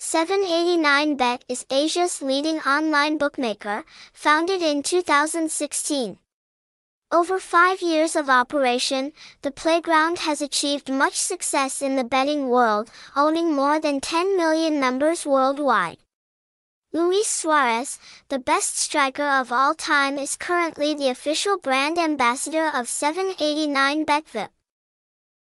789bet is Asia's leading online bookmaker, founded in 2016. Over five years of operation, the playground has achieved much success in the betting world, owning more than 10 million members worldwide. Luis Suarez, the best striker of all time is currently the official brand ambassador of 789 BetVip.